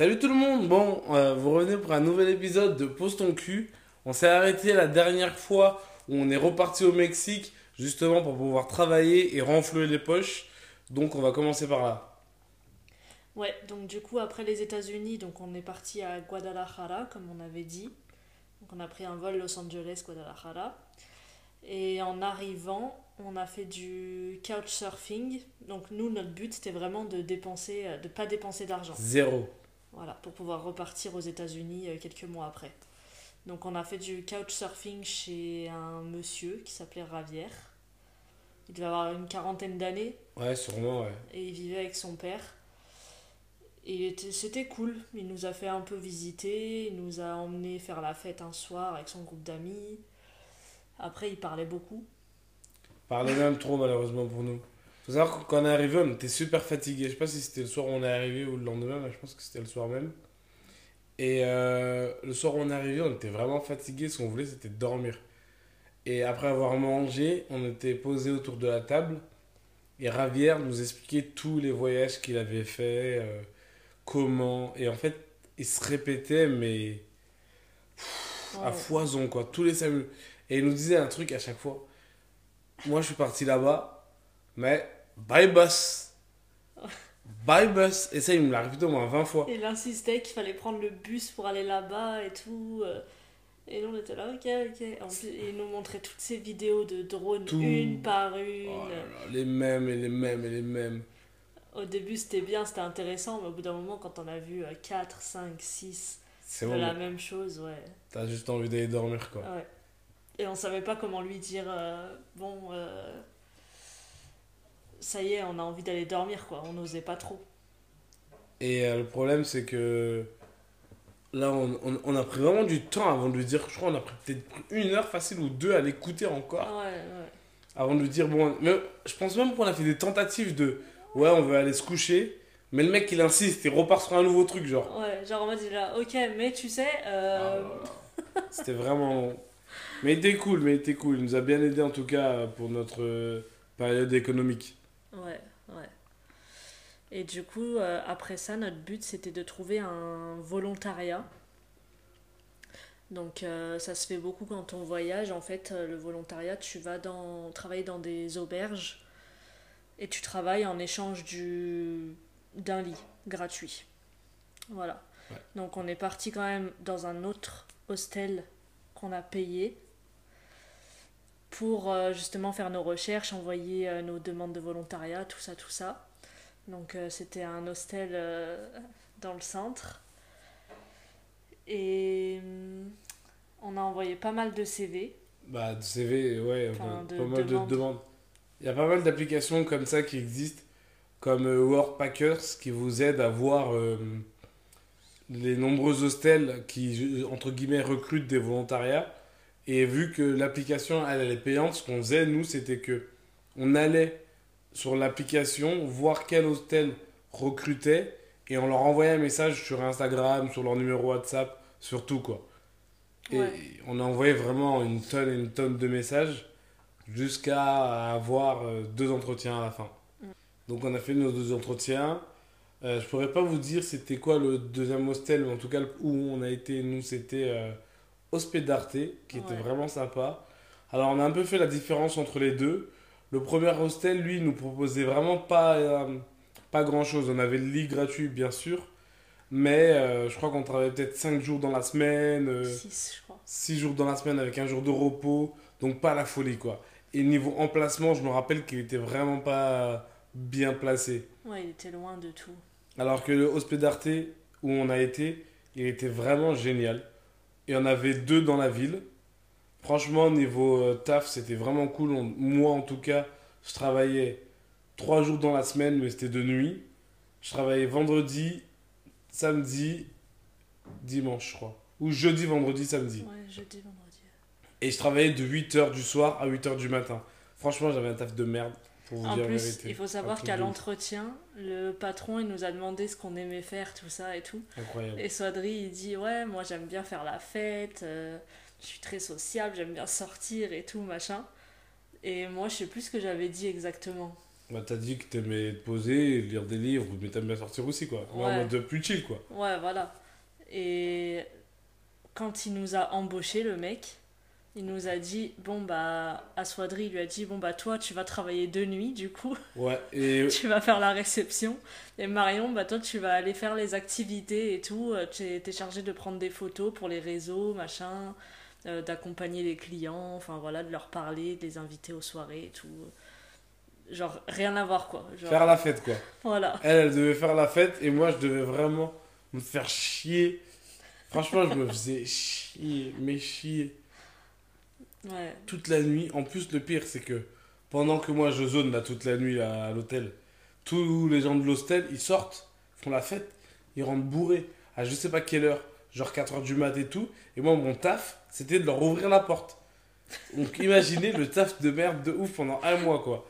Salut tout le monde, bon, euh, vous revenez pour un nouvel épisode de Pose ton cul. On s'est arrêté la dernière fois où on est reparti au Mexique, justement pour pouvoir travailler et renflouer les poches. Donc on va commencer par là. Ouais, donc du coup, après les États-Unis, donc on est parti à Guadalajara, comme on avait dit. Donc on a pris un vol Los Angeles-Guadalajara. Et en arrivant, on a fait du couchsurfing. Donc nous, notre but, c'était vraiment de dépenser, euh, de pas dépenser d'argent. Zéro. Voilà, pour pouvoir repartir aux États-Unis euh, quelques mois après. Donc on a fait du couchsurfing chez un monsieur qui s'appelait Ravière. Il devait avoir une quarantaine d'années Ouais, sûrement, ouais. et il vivait avec son père. Et c'était cool. Il nous a fait un peu visiter, il nous a emmené faire la fête un soir avec son groupe d'amis. Après, il parlait beaucoup. Parlait même trop malheureusement pour nous. Faut savoir que quand on est arrivé, on était super fatigué. Je sais pas si c'était le soir où on est arrivé ou le lendemain, mais je pense que c'était le soir même. Et euh, le soir où on est arrivé, on était vraiment fatigué. Ce qu'on voulait, c'était dormir. Et après avoir mangé, on était posé autour de la table. Et Ravière nous expliquait tous les voyages qu'il avait fait, euh, comment. Et en fait, il se répétait, mais à Ouais. foison, quoi. Tous les 5 minutes. Et il nous disait un truc à chaque fois. Moi, je suis parti là-bas, mais bye bus. Bye bus. Et ça, il me l'a répété au moins 20 fois. Il insistait qu'il fallait prendre le bus pour aller là-bas et tout. euh, Et nous, on était là, ok, ok. En plus, il nous montrait toutes ces vidéos de drones, Tout. une par une. Oh là là, les mêmes et les mêmes et les mêmes. Au début, c'était bien, c'était intéressant, mais au bout d'un moment, quand on a vu euh, 4, 5, 6 C'est de bon, la même chose, ouais. t'as juste envie d'aller dormir, quoi. Ouais. Et on savait pas comment lui dire euh, bon euh, ça y est, on a envie d'aller dormir quoi, on n'osait pas trop. Et euh, le problème, c'est que là, on, on- on a pris vraiment du temps avant de lui dire. Je crois qu'on a pris peut-être une heure facile ou deux à l'écouter encore. Ouais, ouais. Avant de lui dire, bon. Mais je pense même qu'on a fait des tentatives de. Ouais, on veut aller se coucher. Mais le mec, il insiste, il repart sur un nouveau truc, genre. Ouais, genre en mode il est là, ok, mais tu sais, euh, Ah, C'était vraiment. Mais il était cool, mais il était cool. Il nous a bien aidé en tout cas pour notre euh, période économique. Ouais, ouais. Et du coup, euh, après ça, notre but c'était de trouver un volontariat. Donc euh, ça se fait beaucoup quand on voyage. En fait, euh, le volontariat, tu vas dans, travailler dans des auberges et tu travailles en échange du, d'un lit gratuit. Voilà. Ouais. Donc on est parti quand même dans un autre hostel qu'on a payé pour euh, justement faire nos recherches, envoyer euh, nos demandes de volontariat, tout ça, tout ça. Donc euh, c'était un hostel dans le centre. Et hum, on a envoyé pas mal de CV. Bah, de CV, ouais, Enfin, pas de mal demandes. de demandes. Il y a pas mal d'applications comme ça qui existent, comme Workpackers, qui vous aident à voir euh, les nombreux hostels qui, entre guillemets, recrutent des volontariats. Et vu que l'application, elle, elle est payante, ce qu'on faisait, nous, c'était que on allait sur l'application voir quel hostel recrutait et on leur envoyait un message sur Instagram, sur leur numéro WhatsApp, sur tout, quoi. Et Ouais. on a envoyé vraiment une tonne et une tonne de messages jusqu'à avoir euh, deux entretiens à la fin. Mm. Donc on a fait nos deux entretiens. Euh, je pourrais pas vous dire c'était quoi le deuxième hostel, mais en tout cas où on a été, nous, c'était euh, Hospedarte, qui était Ouais. vraiment sympa. Alors on a un peu fait la différence entre les deux. Le premier hostel, lui, nous proposait vraiment pas, euh, pas grand chose. On avait le lit gratuit, bien sûr. Mais euh, je crois qu'on travaillait peut-être 5 jours dans la semaine. euh, 6, je crois. 6 jours dans la semaine avec un jour de repos, donc pas la folie quoi. Et niveau emplacement, je me rappelle qu'il était vraiment pas bien placé. Ouais, il était loin de tout. Alors que le Hospedarte où on a été, il était vraiment génial. Il y en avait deux dans la ville. Franchement, niveau euh, taf, c'était vraiment cool. On- moi en tout cas, je travaillais 3 jours dans la semaine, mais c'était de nuit. Je travaillais vendredi, samedi, dimanche, je crois. Ou jeudi, vendredi, samedi. Ouais, jeudi, vendredi. Et je travaillais de 8h du soir à 8h du matin. Franchement, j'avais un taf de merde, pour En plus, il faut savoir qu'à l'entretien, le patron, il nous a demandé ce qu'on aimait faire, tout ça et tout. Incroyable. Et Swadri, il dit Ouais, moi j'aime bien faire la fête, euh, je suis très sociable, j'aime bien sortir et tout, machin. Et moi, je sais plus ce que j'avais dit exactement. Bah, t'as dit que t'aimais te poser, lire des livres, mais t'aimes bien sortir aussi, quoi. Mais En Ouais. mode plus chill, quoi. Ouais, voilà. Et quand il nous a embauché le mec, il nous a dit bon bah Aswadri lui a dit bon bah toi tu vas travailler de nuit du coup, Ouais, et tu vas faire la réception et Marion bah toi tu vas aller faire les activités et tout, Euh, tu es chargé de prendre des photos pour les réseaux, machin, euh, d'accompagner les clients, enfin voilà, de leur parler, de les inviter aux soirées et tout. Genre rien à voir quoi. Genre, faire la fête, quoi. Voilà. Elle, elle devait faire la fête et moi, je devais vraiment me faire chier. Franchement, je me faisais chier, mais chier Ouais. toute la nuit. En plus, le pire, c'est que pendant que moi, je zone là toute la nuit là, à l'hôtel, tous les gens de l'hostel, ils sortent, font la fête, ils rentrent bourrés à je sais pas quelle heure, genre 4h du mat et tout. Et moi, mon taf, c'était de leur ouvrir la porte. Donc, imaginez le taf de merde de ouf pendant un mois, quoi.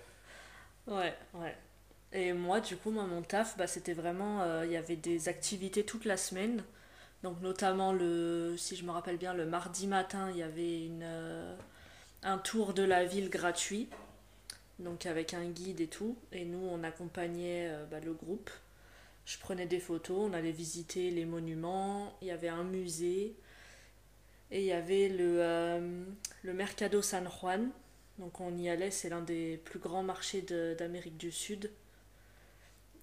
Ouais, ouais. Et moi, du coup, moi, mon taf, bah, c'était vraiment. euh, Il y avait des activités toute la semaine. Donc, notamment, le, si je me rappelle bien, le mardi matin, il y avait euh, un tour de la ville gratuit. Donc, avec un guide et tout. Et nous, on accompagnait euh, bah, le groupe. Je prenais des photos, on allait visiter les monuments. Il y avait un musée. Et il y avait le, euh, Mercado San Juan. Donc on y allait, c'est l'un des plus grands marchés d'Amérique du Sud.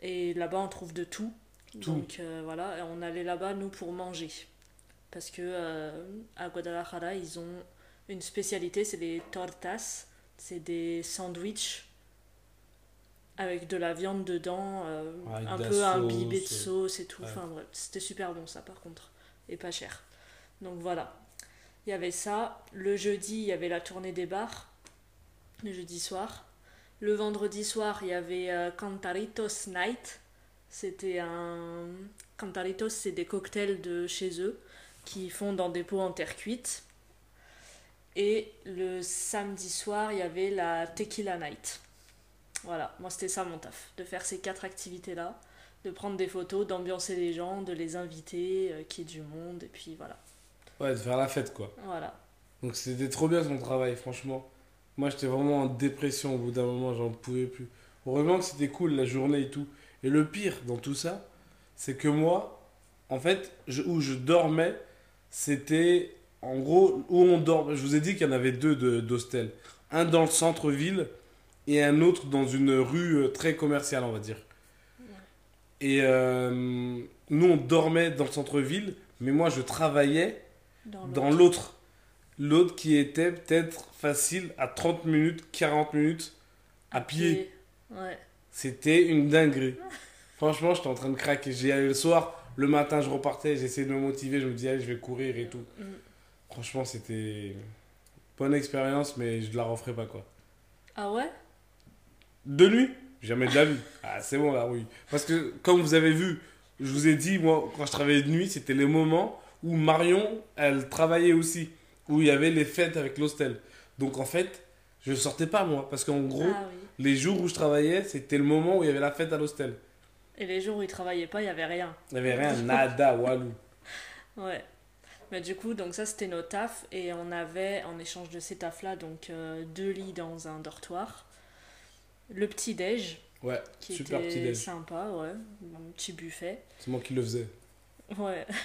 Et là-bas on trouve de tout. Tout. Donc euh, voilà, on allait là-bas nous pour manger. Parce que euh, à Guadalajara, ils ont une spécialité, c'est les tortas. C'est des sandwichs avec de la viande dedans, euh, un peu sauce, imbibé de sauce et tout. ouais. Enfin bref, c'était super bon ça par contre. Et pas cher. Donc voilà. Il y avait ça. Le jeudi, il y avait la tournée des bars. Le jeudi soir. Le vendredi soir, il y avait euh, Cantaritos Night. C'était un. Cantaritos, c'est des cocktails de chez eux qui font dans des pots en terre cuite. Et le samedi soir, il y avait la Tequila Night. Voilà, moi c'était ça mon taf, de faire ces quatre activités-là, de prendre des photos, d'ambiancer les gens, de les inviter, euh, qu'il y ait du monde, et puis voilà. Ouais, de faire la fête, quoi. Voilà. Donc c'était trop bien son travail, franchement. Moi j'étais vraiment en dépression au bout d'un moment, j'en pouvais plus. Heureusement que c'était cool la journée et tout. Et le pire dans tout ça, c'est que moi, en fait, je- où je dormais, c'était en gros où on dort. Je vous ai dit qu'il y en avait deux de- d'hostels. Un dans le centre-ville et un autre dans une rue euh, très commerciale, on va dire. Et euh, nous on dormait dans le centre-ville, mais moi je travaillais dans l'autre. l'autre. Qui était peut-être facile à 30 minutes, 40 minutes à pied. Ouais. C'était une dinguerie. Franchement, j'étais en train de craquer. J'y allais le soir, le matin, je repartais, j'essayais de me motiver, je me disais, allez, je vais courir et tout. Mm. Franchement, c'était une bonne expérience, mais je la referai pas, quoi. Ah ouais? De nuit? Jamais de la vie. Ah, c'est bon, là, oui. Parce que, comme vous avez vu, je vous ai dit, moi, quand je travaillais de nuit, c'était les moments où Marion, elle travaillait aussi. Où il y avait les fêtes avec l'hostel. Donc, en fait, je sortais pas, moi. Parce qu'en gros, Ah oui. Les jours où je travaillais, c'était le moment où il y avait la fête à l'hostel. Et les jours où il travaillait pas, il y avait rien. Il n'y avait rien, nada, walou. Ouais. Mais du coup, donc ça c'était nos tafs et on avait en échange de ces tafs là donc euh, deux lits dans un dortoir, le petit déj Ouais, qui super était petit déj. sympa, ouais, un petit buffet. C'est moi qui le faisais. Ouais.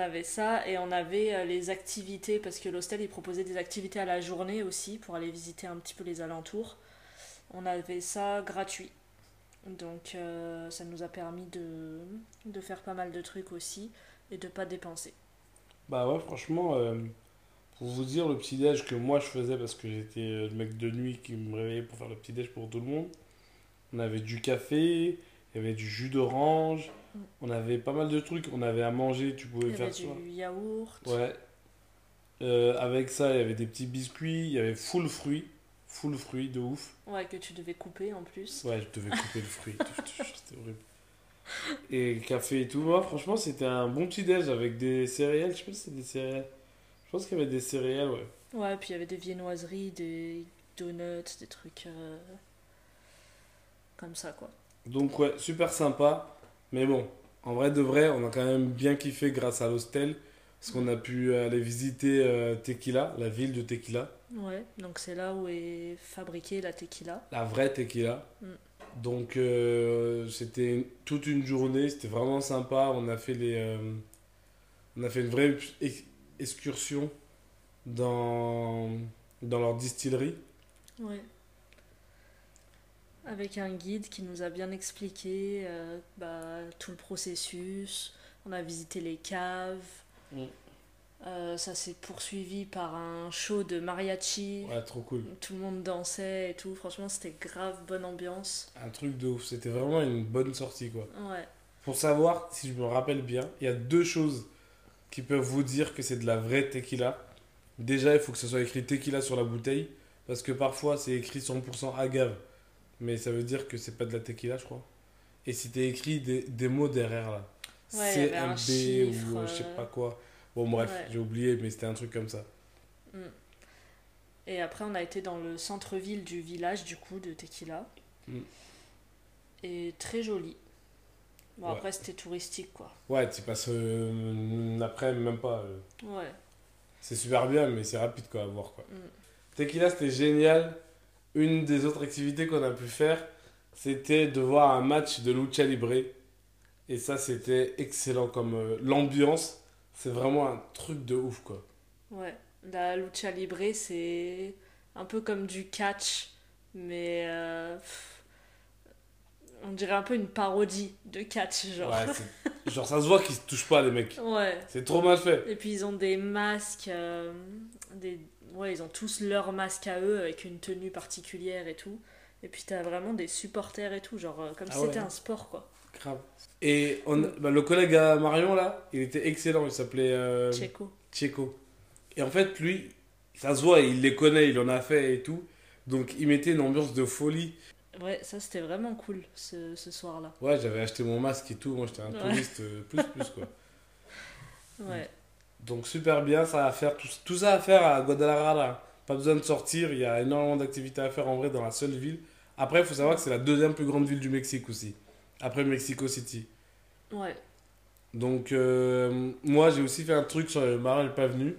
avait ça et on avait euh, les activités parce que l'hostel il proposait des activités à la journée aussi pour aller visiter un petit peu les alentours. On avait ça gratuit. Donc euh, ça nous a permis de, de faire pas mal de trucs aussi et de pas dépenser. Bah ouais, franchement, euh, pour vous dire le petit déj que moi je faisais parce que j'étais le mec de nuit qui me réveillait pour faire le petit déj pour tout le monde. On avait du café, il y avait du jus d'orange, on avait pas mal de trucs. On avait à manger, tu pouvais Il y faire avait ça. du yaourt. Ouais. Euh, avec ça, il y avait des petits biscuits, il y avait full fruits, full fruits de ouf. Ouais, que tu devais couper en plus. Ouais, je devais couper le fruit. C'était horrible. Et café et tout. Moi, franchement, c'était un bon petit déj avec des céréales. Je sais pas si c'est des céréales. Je pense qu'il y avait des céréales, ouais. Ouais, puis il y avait des viennoiseries, des donuts, des trucs euh, comme ça quoi. Donc, ouais, super sympa. Mais bon, en vrai de vrai, on a quand même bien kiffé grâce à l'hostel. Parce qu'on a pu aller visiter euh, Tequila, la ville de Tequila. Ouais, donc c'est là où est fabriquée la tequila. La vraie tequila. Mm. Donc euh, c'était toute une journée, c'était vraiment sympa. On a fait les, euh, on a fait une vraie ex- excursion dans dans leur distillerie. Ouais. Avec un guide qui nous a bien expliqué euh, bah, tout le processus. On a visité les caves. Mm. Euh, ça s'est poursuivi par un show de mariachi. Ouais, trop cool. Tout le monde dansait et tout. Franchement, c'était grave bonne ambiance. Un truc de ouf. C'était vraiment une bonne sortie quoi. Ouais. Pour savoir, si je me rappelle bien, il y a deux choses qui peuvent vous dire que c'est de la vraie tequila. Déjà, il faut que ce soit écrit tequila sur la bouteille, parce que parfois c'est écrit 100% agave, mais ça veut dire que c'est pas de la tequila, je crois. Et c'était écrit des, des mots derrière là. Ouais, CMB chiffre, ou euh, je sais pas quoi. Bon, bref, ouais. j'ai oublié, mais c'était un truc comme ça. Et après, on a été dans le centre-ville du village, du coup, de Tequila. Mm. Et très joli. Bon, Ouais. après, c'était touristique, quoi. Ouais, tu passes euh, après, même pas. euh, Ouais. C'est super bien, mais c'est rapide quoi à voir quoi. Mm. Tequila, c'était génial. Une des autres activités qu'on a pu faire, c'était de voir un match de lucha libre. Et ça, c'était excellent comme euh, l'ambiance. C'est vraiment un truc de ouf quoi. Ouais. La lucha libre, c'est un peu comme du catch, mais euh, on dirait un peu une parodie de catch, genre. Ouais, genre ça se voit qu'ils se touchent pas les mecs. Ouais. C'est trop mal fait. Et puis ils ont des masques, euh, des... ouais, ils ont tous leur masque à eux avec une tenue particulière et tout. Et puis t'as vraiment des supporters et tout, genre euh, comme Ah si c'était un sport quoi. Grave. Et on, bah, le collègue à Marion là, il était excellent. Il s'appelait euh, Checo. Tcheko. Et en fait, lui, ça se voit, il les connaît, il en a fait et tout. Donc il mettait une ambiance de folie. Ouais, ça c'était vraiment cool ce, ce soir-là. Ouais, j'avais acheté mon masque et tout. Moi, j'étais un Ouais. touriste euh, plus plus quoi. Ouais. Donc super bien, ça à faire tout, tout ça à faire à Guadalajara. Pas besoin de sortir, il y a énormément d'activités à faire en vrai dans la seule ville. Après, il faut savoir que c'est la deuxième plus grande ville du Mexique aussi, après Mexico City. Ouais. Donc euh, moi j'ai aussi fait un truc sur le Marin n'est pas venu.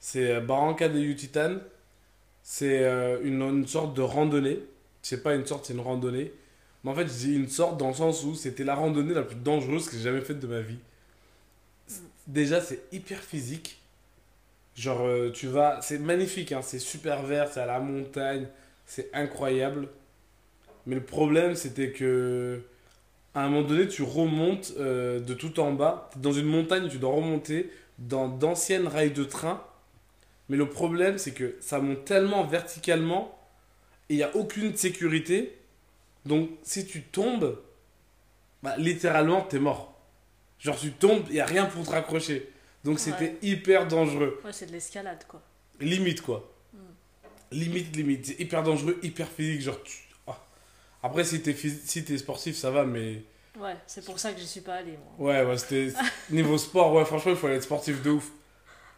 C'est euh, Barranca de Yucatan. C'est euh, une, une sorte de randonnée. C'est pas une sorte, c'est une randonnée. Mais en fait, dis une sorte dans le sens où c'était la randonnée la plus dangereuse que j'ai jamais faite de ma vie. Déjà, c'est hyper physique. Genre, euh, tu vas. C'est magnifique, hein, c'est super vert, c'est à la montagne, c'est incroyable. Mais le problème, c'était que. À un moment donné, tu remontes euh, de tout en bas. Dans une montagne, tu dois remonter dans d'anciennes rails de train. Mais le problème, c'est que ça monte tellement verticalement il n'y a aucune sécurité. Donc, si tu tombes, bah, littéralement, t'es mort. Genre, tu tombes, il n'y a rien pour te raccrocher. Donc, c'était hyper dangereux. Ouais, c'est de l'escalade quoi. Limite, quoi. Mm. Limite, limite. C'est hyper dangereux, hyper physique. Genre, tu- ah. Après, si t'es phys- si t'es sportif, ça va, mais. Ouais, c'est pour ça que je suis pas allée moi. Ouais, ouais, c'était. Niveau sport, ouais, franchement, il fallait être sportif de ouf.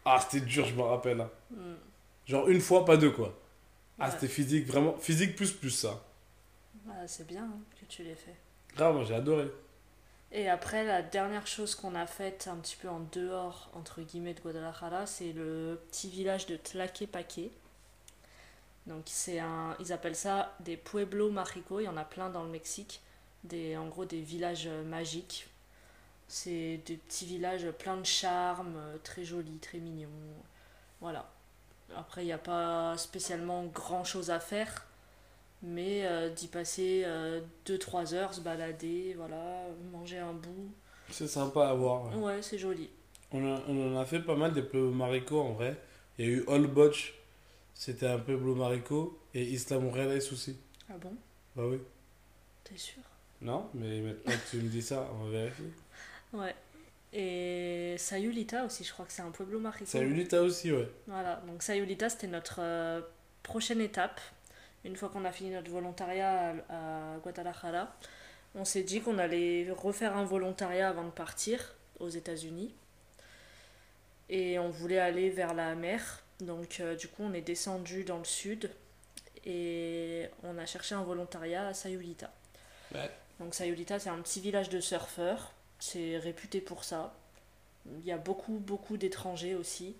Ah, c'était dur, je me rappelle. hein. Mm. Genre, une fois, pas deux, quoi. Ah, c'était physique, vraiment. Physique plus plus, ça. Ah, c'est bien hein, que tu l'aies fait. Grave, j'ai adoré. Et après, la dernière chose qu'on a faite un petit peu en dehors, entre guillemets, de Guadalajara, c'est le petit village de Tlaquepaque. Donc, c'est un, ils appellent ça des pueblos mágicos, il y en a plein dans le Mexique. Des, en gros, des villages euh, magiques. C'est des petits villages pleins de charme, euh, très jolis, très mignons. Voilà. Après, il n'y a pas spécialement grand chose à faire, mais euh, d'y passer 2-3 heures, se balader, voilà, manger un bout. C'est sympa à voir. ouais. Ouais, c'est joli. On, a- on en a fait pas mal des pueblos maricots, en vrai. Il y a eu Olboch, c'était un pueblo marico. Et Isla Morales aussi. Ah bon? Bah oui. T'es sûr? Non, mais maintenant que tu me dis ça, on va vérifier. Ouais. Et Sayulita aussi, je crois que c'est un pueblo marico. Sayulita aussi, ouais. Voilà, donc Sayulita, c'était notre euh, prochaine étape. Une fois qu'on a fini notre volontariat à, à Guadalajara, on s'est dit qu'on allait refaire un volontariat avant de partir aux États-Unis. Et on voulait aller vers la mer. Donc, euh, du coup, on est descendu dans le sud et on a cherché un volontariat à Sayulita. Ouais. Donc, Sayulita, c'est un petit village de surfeurs. C'est réputé pour ça. Il y a beaucoup, beaucoup d'étrangers aussi.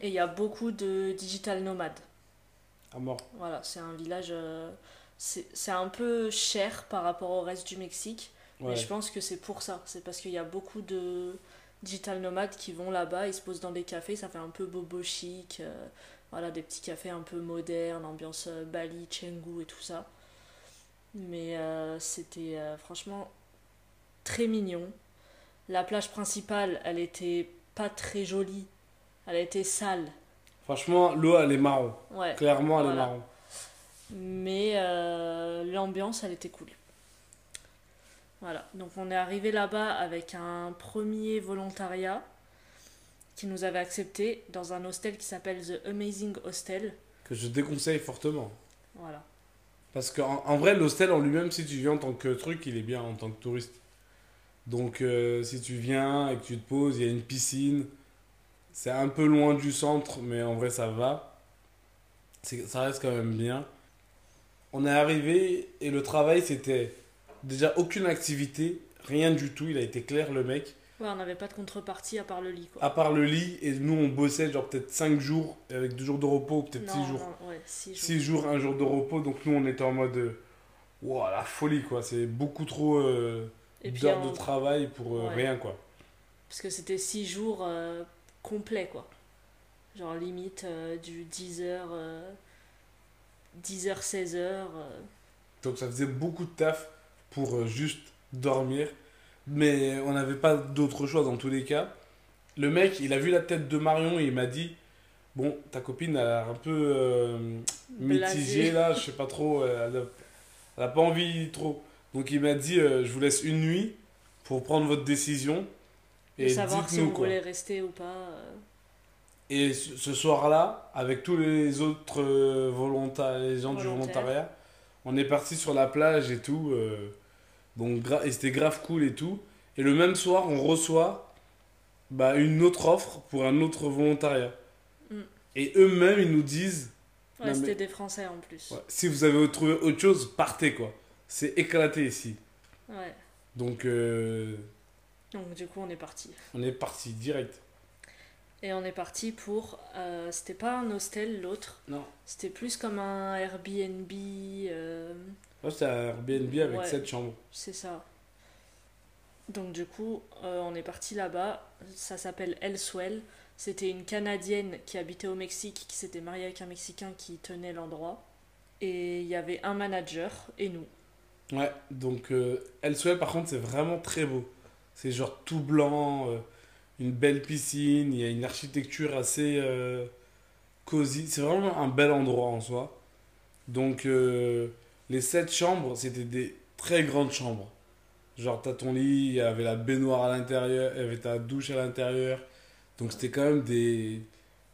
Et il y a beaucoup de digital nomades. À mort. Voilà, c'est un village. euh, c'est c'est un peu cher par rapport au reste du Mexique. Ouais. Mais je pense que c'est pour ça. C'est parce qu'il y a beaucoup de digital nomades qui vont là-bas, ils se posent dans des cafés, ça fait un peu bobo chic. euh, voilà, des petits cafés un peu modernes, ambiance euh, Bali, Chengu et tout ça. Mais euh, c'était euh, franchement très mignon. La plage principale, elle était pas très jolie. Elle était sale. Franchement, l'eau, elle est marron. Ouais. Clairement, elle est marron. Mais euh, l'ambiance, elle était cool. Voilà, donc on est arrivé là-bas avec un premier volontariat qui nous avait accepté dans un hostel qui s'appelle The Amazing Hostel. Que je déconseille fortement. Voilà. Parce qu'en en vrai, l'hostel en lui-même, si tu viens en tant que truc, il est bien en tant que touriste. Donc, euh, si tu viens et que tu te poses, il y a une piscine. C'est un peu loin du centre, mais en vrai, ça va. Ça reste quand même bien. On est arrivé et le travail, c'était déjà aucune activité, rien du tout. Il a été clair, le mec. Ouais, on n'avait pas de contrepartie à part le lit, quoi. À part le lit, et nous, on bossait genre peut-être 5 jours, avec 2 jours de repos, ou peut-être 6 non, jours. non, ouais, six jours. 6 jours, un jour de repos. Donc nous, on était en mode. Wow, la folie, quoi. C'est beaucoup trop euh, d'heures en- de travail pour euh, Ouais. rien, quoi. parce que c'était six jours euh, complets, quoi. Genre limite euh, du 10h, 10h, 16h. Donc ça faisait beaucoup de taf pour juste dormir. Mais on n'avait pas d'autre choix dans tous les cas. Le mec, il a vu la tête de Marion et il m'a dit Bon, ta copine a l'air un peu mitigée là, je sais pas trop. Elle a, elle a pas envie trop. Donc il m'a dit euh, Je vous laisse une nuit pour prendre votre décision. Et savoir si on quoi. voulait rester ou pas. euh. Et ce soir-là, avec tous les autres euh, volontaires, les gens du volontariat, on est parti sur la plage et tout. euh, donc, et c'était grave cool et tout. Et le même soir, on reçoit bah, une autre offre pour un autre volontariat. Mm. Et eux-mêmes, ils nous disent Ouais, c'était mais- des Français en plus. ouais, si vous avez trouvé autre chose, partez quoi. C'est éclaté ici. Ouais. Donc, euh, Donc du coup, on est parti. on est parti direct. Et on est parti pour. euh, c'était pas un hostel l'autre? Non. C'était plus comme un Airbnb. euh, Là, c'est un Airbnb avec Ouais. 7 chambres. c'est ça. Donc du coup, euh, on est parti là-bas. Ça s'appelle Elsewell. C'était une Canadienne qui habitait au Mexique, qui s'était mariée avec un Mexicain qui tenait l'endroit. Et il y avait un manager et nous. Ouais, donc euh, Elsewhere par contre c'est vraiment très beau. C'est genre tout blanc, euh, une belle piscine, il y a une architecture assez euh, cosy. C'est vraiment un bel endroit en soi. Donc euh, les sept chambres, c'était des très grandes chambres. Genre t'as ton lit, il y avait la baignoire à l'intérieur, il y avait ta douche à l'intérieur. Donc c'était quand même des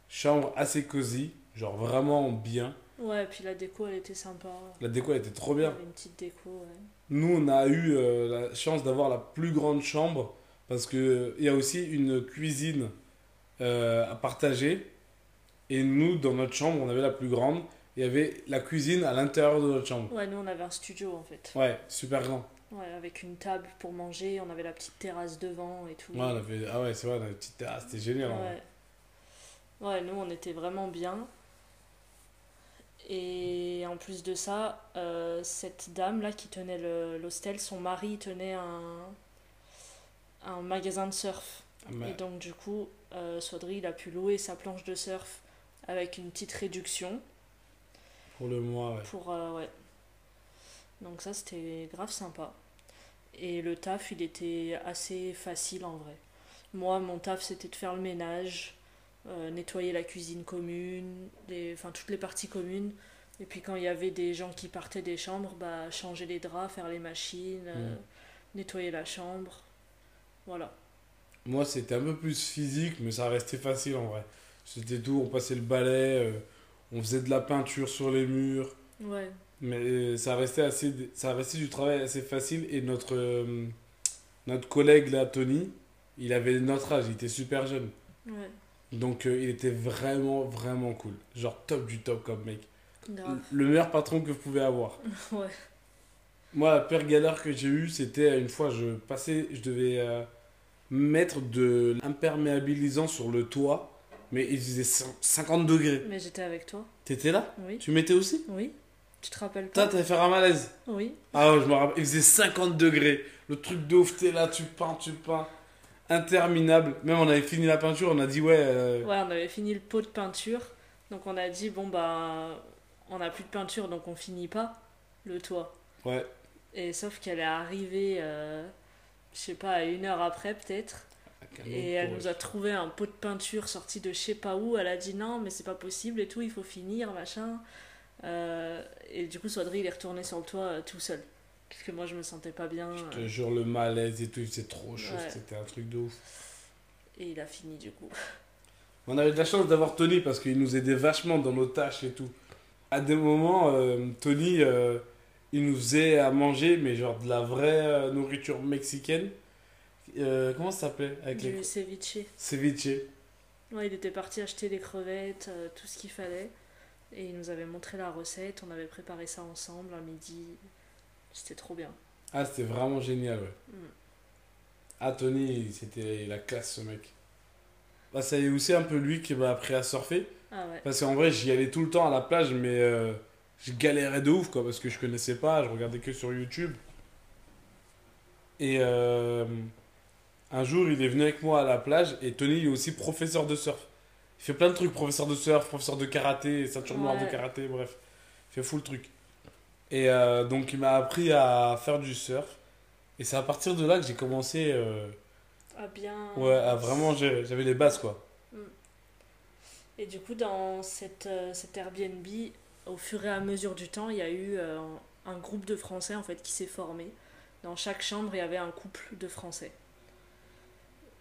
chambres assez cosy, genre vraiment bien. Ouais, puis la déco, elle était sympa. La déco elle était trop Il y bien. avait une petite déco, ouais. Nous, on a eu euh, la chance d'avoir la plus grande chambre parce que il y a aussi une cuisine euh, à partager. Et nous, dans notre chambre, on avait la plus grande. Il y avait la cuisine à l'intérieur de notre chambre. Ouais, nous on avait un studio en fait. Ouais, super grand. Ouais, avec une table pour manger, on avait la petite terrasse devant et tout. Ouais, on avait... Ah ouais, c'est vrai, on avait une petite terrasse, c'était génial. Ouais. Ouais, nous on était vraiment bien. Et en plus de ça, euh, cette dame là qui tenait l'hostel, son mari tenait un, un magasin de surf. Ah, Et donc du coup, euh, il a pu louer sa planche de surf avec une petite réduction Pour le mois, ouais. pour euh, ouais. Donc ça c'était grave sympa. Et le taf il était assez facile en vrai. Moi mon taf c'était de faire le ménage, euh, nettoyer la cuisine commune, les, enfin toutes les parties communes. Et puis quand il y avait des gens qui partaient des chambres, bah changer les draps, faire les machines, euh, Mm. nettoyer la chambre. Voilà. Moi, c'était un peu plus physique, mais ça restait facile en vrai. C'était tout, on passait le balai, euh, on faisait de la peinture sur les murs. Ouais. Mais ça restait, assez, ça restait du travail assez facile et notre, euh, notre collègue là, Tony, il avait notre âge, il était super jeune. Ouais. Donc euh, il était vraiment, vraiment cool. Genre top du top comme mec. Grave. Le meilleur patron que vous pouvez avoir. Ouais. Moi, la pire galère que j'ai eue, c'était une fois, je passais, je devais euh, mettre de l'imperméabilisant sur le toit mais il faisait 50 degrés. Mais j'étais avec toi. T'étais là? Oui. Tu m'étais aussi? Oui. Tu te rappelles Toi, pas? t'avais fait un malaise. Oui. Ah je me rappelle. Il faisait 50 degrés. Le truc de ouf, t'es là, tu peins, tu peins. Interminable. Même on avait fini la peinture, on a dit ouais. euh, Ouais, on avait fini le pot de peinture. Donc on a dit, bon, bah, on n'a plus de peinture, donc on finit pas le toit. Ouais. Et sauf qu'elle est arrivée, euh, je sais pas, une heure après peut-être. Et elle nous a trouvé un pot de peinture sorti de je sais pas où. Elle a dit non, mais c'est pas possible et tout, il faut finir, machin. Euh, et du coup, Swadri, il est retourné sur le toit tout seul. Parce que moi, je me sentais pas bien. Je te euh, jure, le malaise et tout, il faisait trop chaud, Ouais. c'était un truc de ouf. et il a fini du coup. On avait de la chance d'avoir Tony parce qu'il nous aidait vachement dans nos tâches et tout. À des moments, euh, Tony, euh, il nous faisait à manger, mais genre de la vraie euh, nourriture mexicaine. Comment ça s'appelait Avec les Du ceviche. ceviche. Ouais, il était parti acheter des crevettes, tout ce qu'il fallait. Et il nous avait montré la recette. On avait préparé ça ensemble à midi. C'était trop bien. Ah, c'était vraiment génial, ouais. Mm. Ah, Tony, c'était la classe, ce mec. Bah, c'est aussi un peu lui qui m'a appris à surfer. Ah ouais. Parce qu'en vrai, j'y allais tout le temps à la plage, mais euh, je galérais de ouf, quoi, parce que je connaissais pas, je regardais que sur YouTube. Et euh, un jour, il est venu avec moi à la plage, et Tony, il est aussi professeur de surf. Il fait plein de trucs, professeur de surf, professeur de karaté, ceinture noire de karaté, bref. Il fait full truc. Et euh, donc, il m'a appris à faire du surf. Et c'est à partir de là que j'ai commencé euh, Ah bien. ouais, à vraiment. J'avais les bases, quoi. Et du coup, dans cette, euh, cet Airbnb, au fur et à mesure du temps, il y a eu euh, un groupe de Français en fait qui s'est formé. Dans chaque chambre, il y avait un couple de Français.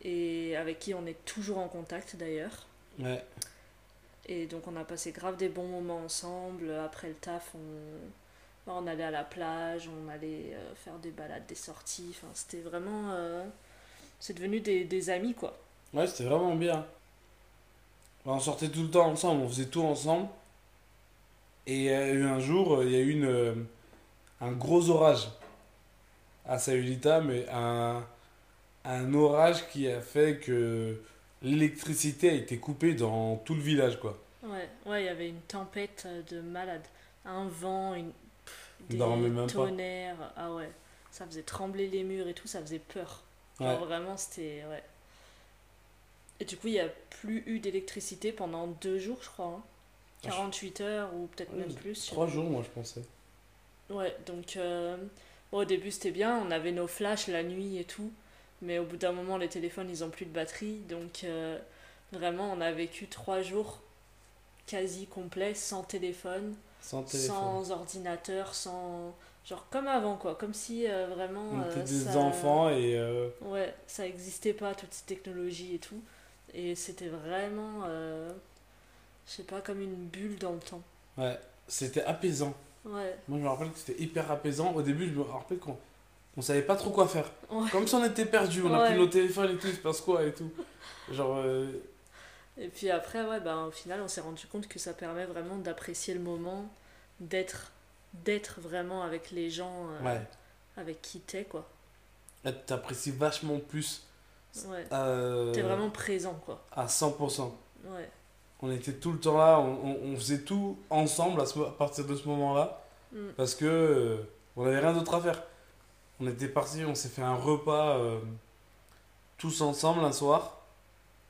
Et avec qui on est toujours en contact d'ailleurs. Ouais. Et donc on a passé grave des bons moments ensemble. Après le taf, on, on allait à la plage, on allait euh, faire des balades, des sorties. Enfin, c'était vraiment... euh, C'est devenu des, des amis quoi. Ouais, c'était vraiment bien. On sortait tout le temps ensemble, on faisait tout ensemble. Et il y a eu un jour, euh, il y a eu une, euh, un gros orage à Sayulita, mais un, un orage qui a fait que l'électricité a été coupée dans tout le village, quoi. Ouais, ouais, il y avait une tempête euh, de malade. Un vent, une, des même pas. tonnerres. Ah ouais, ça faisait trembler les murs et tout, ça faisait peur. Genre Ouais. vraiment, c'était. Ouais. Et du coup, il n'y a plus eu d'électricité pendant deux jours, je crois. hein. Ah, je- 48 heures ou peut-être Ouais, même plus. Trois jours, moi, je pensais. Ouais, donc euh, bon, au début c'était bien, on avait nos flashs la nuit et tout, mais au bout d'un moment les téléphones ils ont plus de batterie, donc euh, vraiment on a vécu trois jours quasi complets sans téléphone, Sans téléphone. sans ordinateur, sans genre comme avant quoi, comme si euh, vraiment On euh, était des ça- enfants et. euh, ouais ça existait pas toutes ces technologies et tout, et c'était vraiment je sais pas comme une bulle dans le temps. ouais, c'était apaisant. Ouais, Moi, je me rappelle que c'était hyper apaisant. Au début, je me rappelle qu'on on savait pas trop quoi faire. Ouais. Comme si on était perdu, on a Ouais. pris nos téléphones et tout, il se passe quoi et tout. Genre, Et puis après, ouais, ben, au final, on s'est rendu compte que ça permet vraiment d'apprécier le moment, d'être d'être vraiment avec les gens euh, ouais, avec qui t'es, quoi. T'apprécies vachement plus Ouais. euh, T'es vraiment présent, quoi. à 100%. Ouais. On était tout le temps là, on, on- on faisait tout ensemble à, ce- à partir de ce moment-là, Mm. parce que euh, on avait rien d'autre à faire. On était parti, on s'est fait un repas euh, tous ensemble un soir.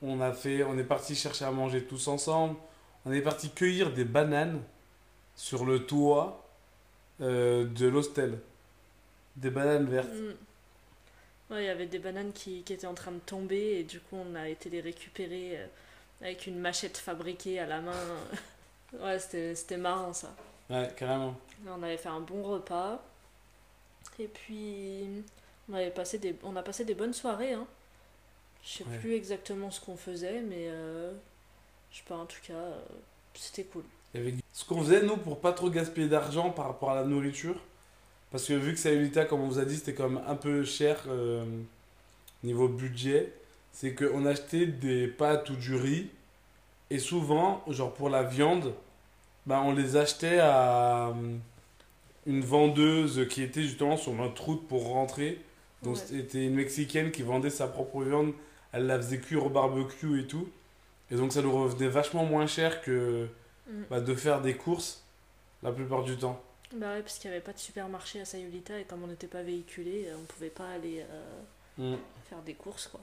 On a fait, on est parti chercher à manger tous ensemble. On est parti cueillir des bananes sur le toit euh, de l'hostel. Des bananes vertes. Mm. Ouais, il y avait des bananes qui, qui étaient en train de tomber et du coup, on a été les récupérer euh, avec une machette fabriquée à la main. ouais, c'était c'était marrant, ça. Ouais, carrément. On avait fait un bon repas. Et puis, on, avait passé des, on a passé des bonnes soirées. Hein. Je sais Ouais. plus exactement ce qu'on faisait, mais euh, je sais pas, en tout cas, euh, c'était cool. Ce qu'on faisait, nous, pour pas trop gaspiller d'argent par rapport à la nourriture, parce que vu que Sayulita, comme on vous a dit, c'était comme un peu cher euh, niveau budget, c'est qu'on achetait des pâtes ou du riz, et souvent, genre pour la viande, bah, on les achetait à euh, une vendeuse qui était justement sur notre route pour rentrer. Donc Ouais. c'était une Mexicaine qui vendait sa propre viande, elle la faisait cuire au barbecue et tout. Et donc ça nous revenait vachement moins cher que Mm. bah, de faire des courses la plupart du temps. Bah ouais, parce qu'il n'y avait pas de supermarché à Sayulita et comme on n'était pas véhiculé, euh, on pouvait pas aller euh, Mm. faire des courses quoi.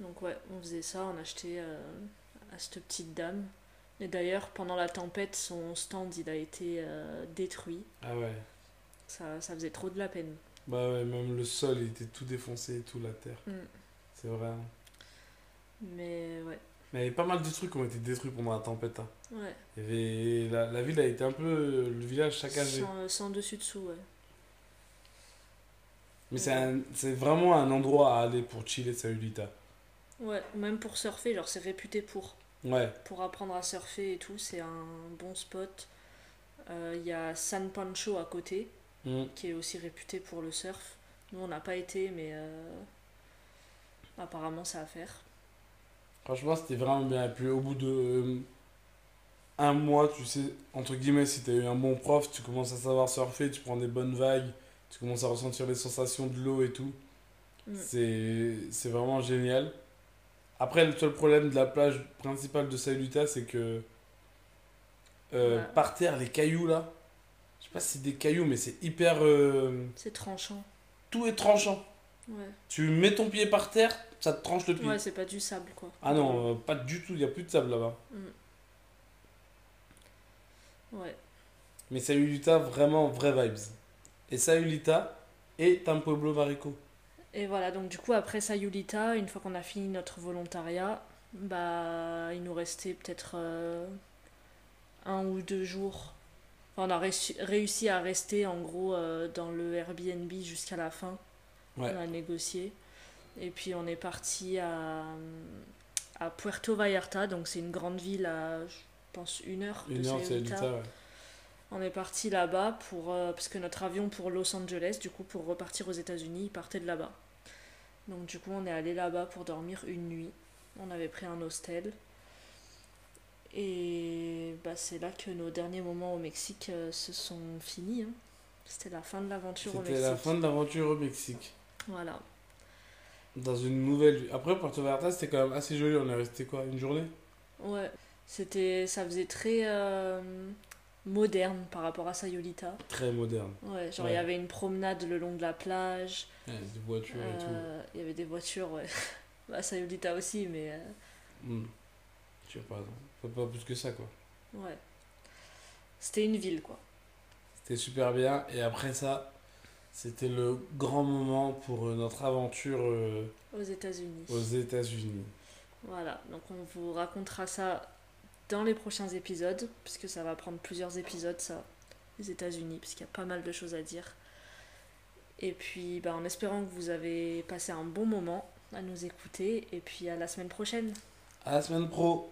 Donc ouais, on faisait ça, on achetait euh, à cette petite dame. Et d'ailleurs, pendant la tempête, son stand il a été euh, détruit. Ah ouais. Ça, ça faisait trop de la peine. Bah ouais, même le sol il était tout défoncé et tout, la terre. Mm. C'est vrai. hein. Mais ouais, Mais il y avait pas mal de trucs qui ont été détruits pendant la tempête. hein. ouais. Il y avait... la, la ville a été un peu. Le village saccagé. Sans, sans dessus dessous, ouais. Mais c'est un- c'est vraiment un endroit à aller pour chiller Sayulita. Ouais, même pour surfer, genre c'est réputé pour. Ouais. Pour apprendre à surfer et tout, c'est un bon spot. Euh, Il y a San Pancho à côté, Mm. qui est aussi réputé pour le surf. Nous, on n'a pas été, mais euh, apparemment, ça à faire. Franchement, c'était vraiment bien. Et puis au bout de euh, un mois, tu sais, entre guillemets, si tu as eu un bon prof, tu commences à savoir surfer, tu prends des bonnes vagues, tu commences à ressentir les sensations de l'eau et tout. Mm. C'est vraiment génial. Après, le seul problème de la plage principale de Sayulita, c'est que euh, Ouais. par terre, les cailloux là, je sais pas si c'est des cailloux, mais c'est hyper. euh, C'est tranchant. tout est tranchant. Ouais, Tu mets ton pied par terre, ça te tranche le pied. ouais c'est pas du sable, quoi. Ah non, euh, pas du tout, il n'y a plus de sable là-bas. Ouais, Mais Sayulita, vraiment, vrai vibes. Et Sayulita un pueblo marico. Et voilà, donc du coup, après Sayulita, une fois qu'on a fini notre volontariat, bah, il nous restait peut-être euh, un ou deux jours. Enfin, on a réussi, réussi à rester en gros euh, dans le Airbnb jusqu'à la fin. Ouais. On a négocié. Et puis on est parti à, à Puerto Vallarta, donc c'est une grande ville à, je pense, une heure de Une heure. Sayulita, ouais. On est parti là-bas pour euh, parce que notre avion pour Los Angeles, du coup pour repartir aux États-Unis, il partait de là-bas. Donc du coup on est allé là-bas pour dormir une nuit. On avait pris un hostel. Et bah, c'est là que nos derniers moments au Mexique euh, se sont finis. hein. C'était la fin de l'aventure au C'était Mexique. la fin de l'aventure au Mexique. Voilà. Dans une nouvelle. Après, Puerto Vallarta, c'était quand même assez joli. On est resté quoi Une journée? Ouais. C'était, ça faisait très euh, moderne par rapport à Sayulita. Très moderne. Ouais, genre il Ouais. y avait une promenade le long de la plage. Ouais, des voitures et tout. Euh, Il y avait des voitures, ouais. Bah, Sayulita aussi, mais euh, Hmm. Je sais pas, pas, pas plus que ça quoi. ouais. C'était une ville, quoi. C'était super bien. Et après ça, c'était le grand moment pour euh, notre aventure euh, Aux États-Unis. aux États-Unis. Voilà, donc on vous racontera ça dans les prochains épisodes, puisque ça va prendre plusieurs épisodes, ça, les États-Unis, puisqu'il y a pas mal de choses à dire. Et puis, bah, en espérant que vous avez passé un bon moment à nous écouter, et puis à la semaine prochaine. À la semaine pro